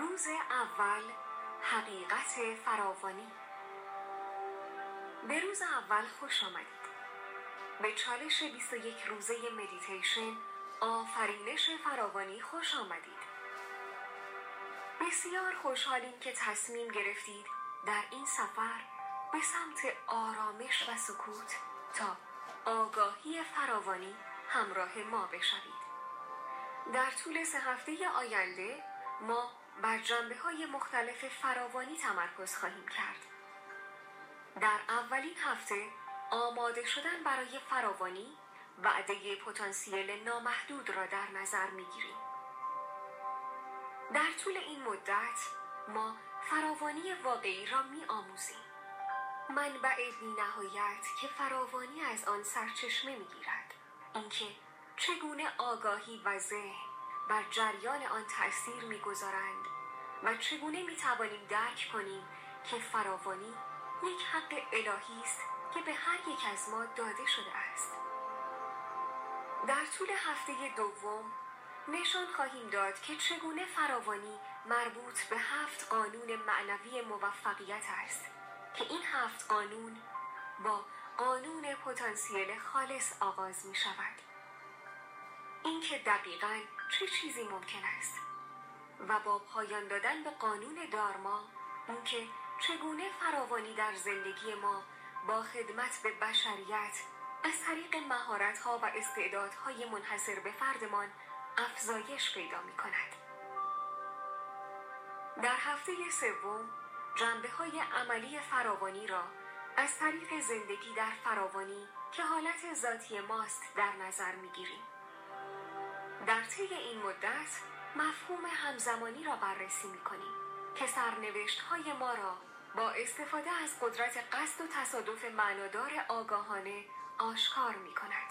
روز اول حقیقت فراوانی. به روز اول خوش آمدید. به چالش 21 روزه مدیتیشن آفرینش فراوانی خوش آمدید. بسیار خوشحالیم که تصمیم گرفتید در این سفر به سمت آرامش و سکوت تا آگاهی فراوانی همراه ما بشوید. در طول سه هفته آینده ما بر جنبه های مختلف فراوانی تمرکز خواهیم کرد در اولین هفته آماده شدن برای فراوانی وعده پتانسیل نامحدود را در نظر می گیریم. در طول این مدت ما فراوانی واقعی را می آموزیم. منبع بی نهایت که فراوانی از آن سرچشمه می گیرد. اینکه چگونه آگاهی و ذهن بر جریان آن تأثیر می‌گذارند و چگونه می توانیم درک کنیم که فراوانی یک حق الهی است که به هر یک از ما داده شده است. در طول هفته دوم نشان خواهیم داد که چگونه فراوانی مربوط به هفت قانون معنوی موفقیت است که این هفت قانون با قانون پتانسیل خالص آغاز می شود اینکه دقیقا چه چیزی ممکن است و با پایان دادن به قانون دارما اینکه چگونه فراوانی در زندگی ما با خدمت به بشریت از طریق مهارت‌ها و استعدادهای منحصر به فردمان افزایش پیدا می کند. در هفته سوم جنبه های عملی فراوانی را از طریق زندگی در فراوانی که حالت ذاتی ماست در نظر می گیریم. در طی این مدت مفهوم همزمانی را بررسی می کنیم که سرنوشت های ما را با استفاده از قدرت قصد و تصادف معنادار آگاهانه آشکار می کند.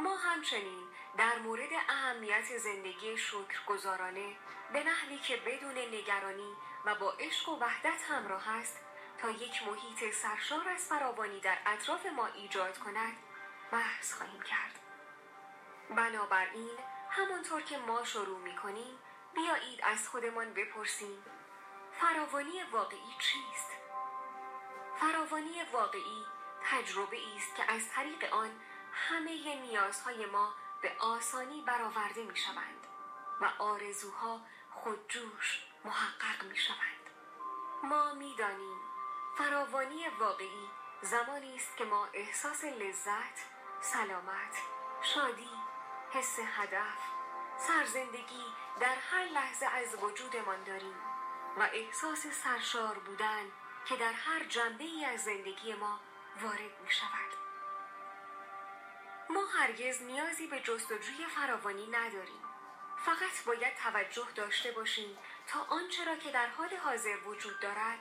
ما همچنین در مورد اهمیت زندگی شکرگزارانه به نحوی که بدون نگرانی و با عشق و وحدت همراه است تا یک محیط سرشار از فراوانی در اطراف ما ایجاد کند بحث خواهیم کرد. بنابراین همانطور که ما شروع می کنیم بیایید از خودمان بپرسیم فراوانی واقعی چیست؟ فراوانی واقعی تجربه است که از طریق آن همه نیازهای ما به آسانی برآورده می شوند و آرزوها خودجوش محقق می شوند. ما می دانیم فراوانی واقعی زمانی است که ما احساس لذت، سلامت، شادی، حس هدف سرزندگی در هر لحظه از وجودمان داریم و احساس سرشار بودن که در هر جنبه ای از زندگی ما وارد می شود. ما هرگز نیازی به جستجوی فراوانی نداریم. فقط باید توجه داشته باشیم تا آنچه را که در حال حاضر وجود دارد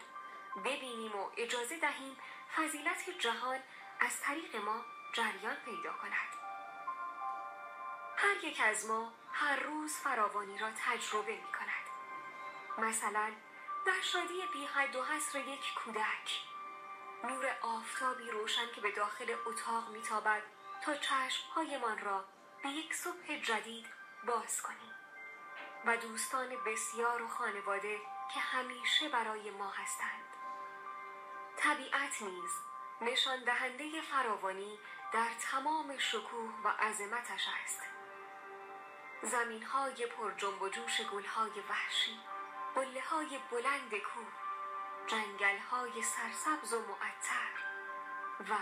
ببینیم و اجازه دهیم فضیلت جهان از طریق ما جریان پیدا کند. هر یک از ما هر روز فراوانی را تجربه می کند. مثلا در شادی بی حد و حصر یک کودک نور آفتابی روشن که به داخل اتاق میتابد تا چشمهایمان را به یک صبح جدید باز کنیم. و دوستان بسیار و خانواده که همیشه برای ما هستند. طبیعت نیز نشان دهنده فراوانی در تمام شکوه و عظمتش است. زمین های پر جنب و جوش گل های وحشی قله های بلند کوه جنگل های سرسبز و معطر و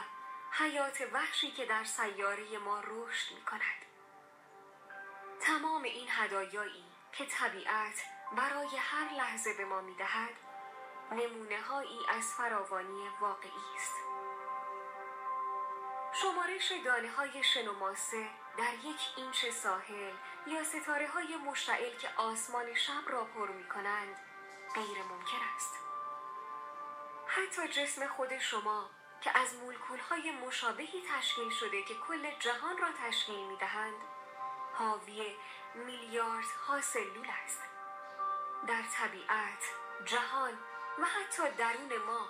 حیات وحشی که در سیاره ما رشد می کند. تمام این هدایایی که طبیعت برای هر لحظه به ما می دهد نمونه هایی از فراوانی واقعی است. شمارش دانه های شن و ماسه در یک اینچ ساحل یا ستاره های مشتعل که آسمان شب را پر می کنند غیر ممکن است. حتی جسم خود شما که از مولکول های مشابهی تشکیل شده که کل جهان را تشکیل می دهند حاوی میلیاردها سلول است. در طبیعت، جهان و حتی درون ما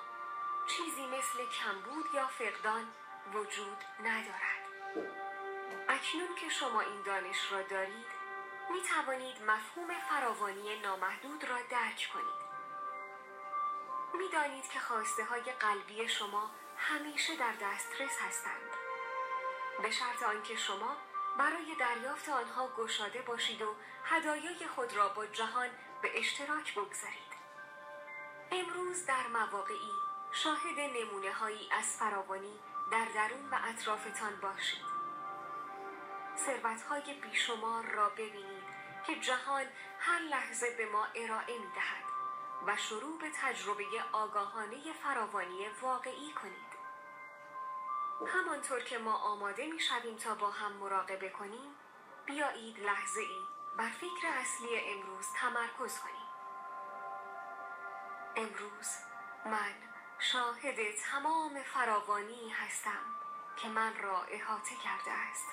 چیزی مثل کمبود یا فقدان وجود ندارد اکنون که شما این دانش را دارید می توانید مفهوم فراوانی نامحدود را درک کنید. می دانید که خواسته های قلبی شما همیشه در دسترس هستند. به شرط آنکه شما برای دریافت آنها گشاده باشید و هدایای خود را با جهان به اشتراک بگذارید. امروز در مواقعی شاهد نمونه هایی از فراوانی در درون و اطرافتان باشید. ثروت های بیشمار را ببینید که جهان هر لحظه به ما ارائه می دهد و شروع به تجربه آگاهانه فراوانی واقعی کنید. همانطور که ما آماده می شویم تا با هم مراقبه کنیم بیایید لحظه ای بر فکر اصلی امروز تمرکز کنیم. امروز من شاهد تمام فراوانی هستم که من را احاطه کرده است.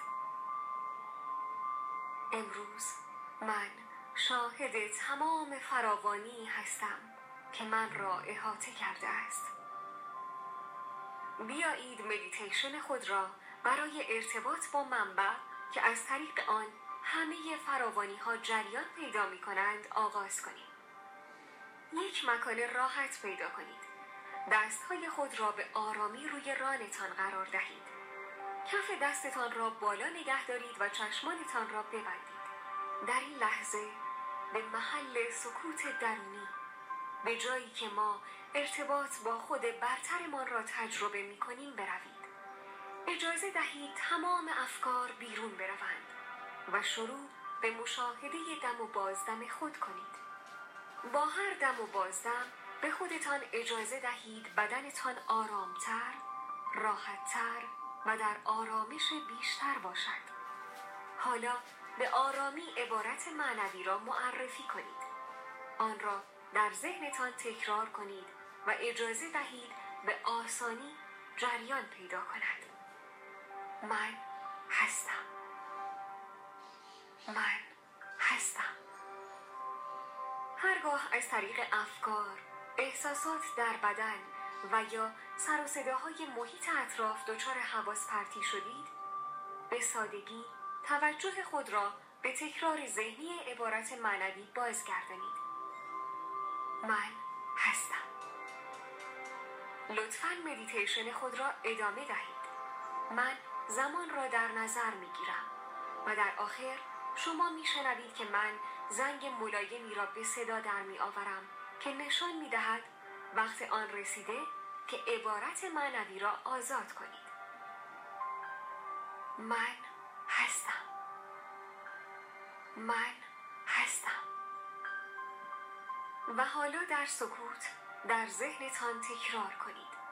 امروز من شاهد تمام فراوانی هستم که من را احاطه کرده است. بیایید مدیتیشن خود را برای ارتباط با منبع که از طریق آن همه فراوانی ها جریان پیدا می کنند آغاز کنیم. یک مکان راحت پیدا کنید. دست های خود را به آرامی روی رانتان قرار دهید. کف دستتان را بالا نگه دارید و چشمانتان را ببندید. در این لحظه به محل سکوت درونی به جایی که ما ارتباط با خود برترمان را تجربه می کنیم بروید. اجازه دهید تمام افکار بیرون بروند و شروع به مشاهده دم و بازدم خود کنید. با هر دم و بازدم به خودتان اجازه دهید بدنتان آرامتر، راحتتر و در آرامش بیشتر باشد. حالا به آرامی عبارت معنوی را معرفی کنید. آن را در ذهنتان تکرار کنید و اجازه دهید به آسانی جریان پیدا کند. من هستم. من هستم. هرگاه از طریق افکار، احساسات در بدن و یا سر و صداهای محیط اطراف دچار حواس پرتی شدید؟ به سادگی توجه خود را به تکرار ذهنی عبارت معنوی بازگردانید. من هستم. لطفا مدیتیشن خود را ادامه دهید. من زمان را در نظر می گیرم و در آخر شما می شنوید که من زنگ ملایمی را به صدا در می آورم که نشان می دهد وقت آن رسیده که عبارت معنوی را آزاد کنید. من هستم. من هستم. و حالا در سکوت در ذهنتان تکرار کنید.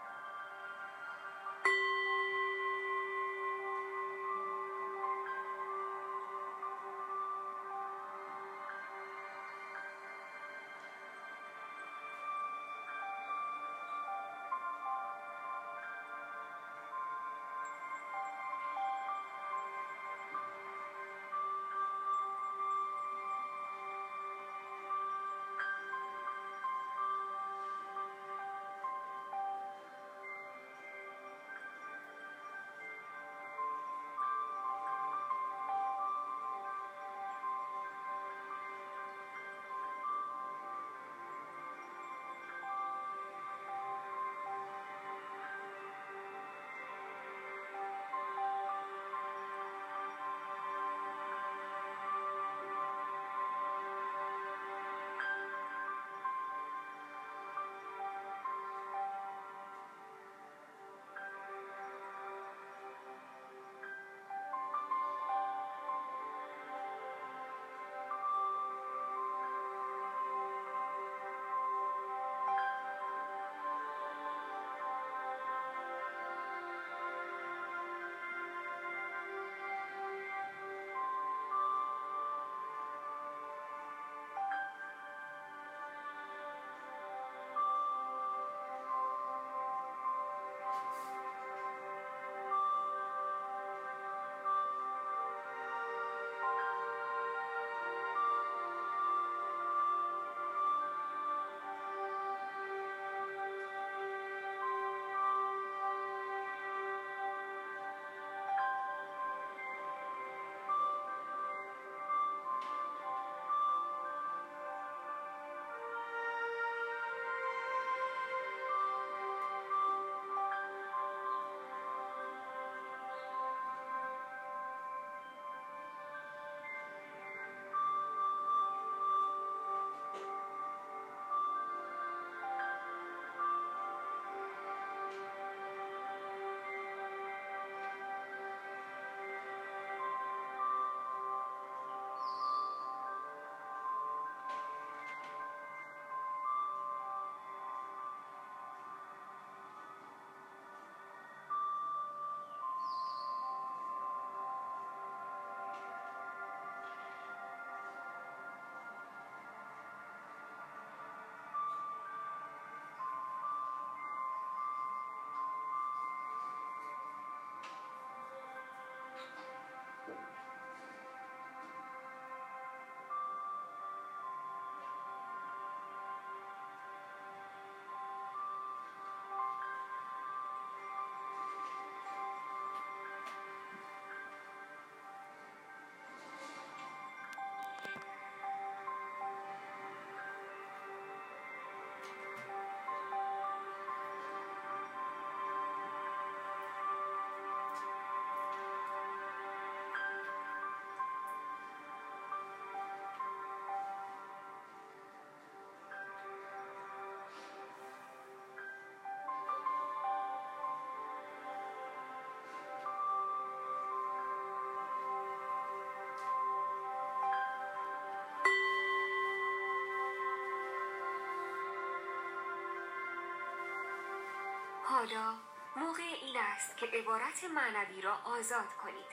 حالا موقع این است که عبارت معنوی را آزاد کنید.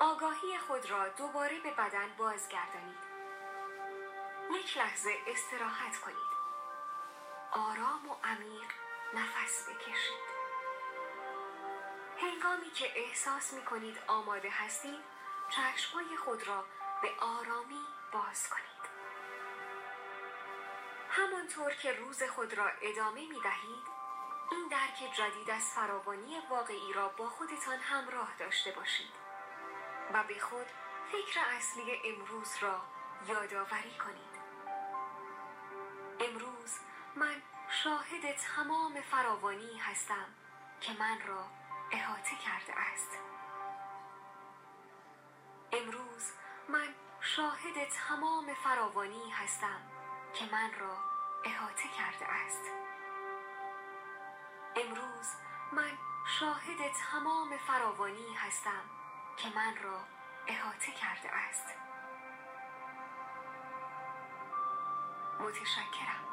آگاهی خود را دوباره به بدن بازگردانید. یک لحظه استراحت کنید. آرام و عمیق نفس بکشید. هنگامی که احساس می کنید آماده هستید چشمای خود را به آرامی باز کنید. همانطور که روز خود را ادامه می دهید این درک جدید از فراوانی واقعی را با خودتان همراه داشته باشید و به خود فکر اصلی امروز را یادآوری کنید. امروز من شاهد تمام فراوانی هستم که من را احاطه کرده است. امروز من شاهد تمام فراوانی هستم که من را احاطه کرده است. امروز من شاهد تمام فراوانی هستم که من را احاطه کرده است. متشکرم.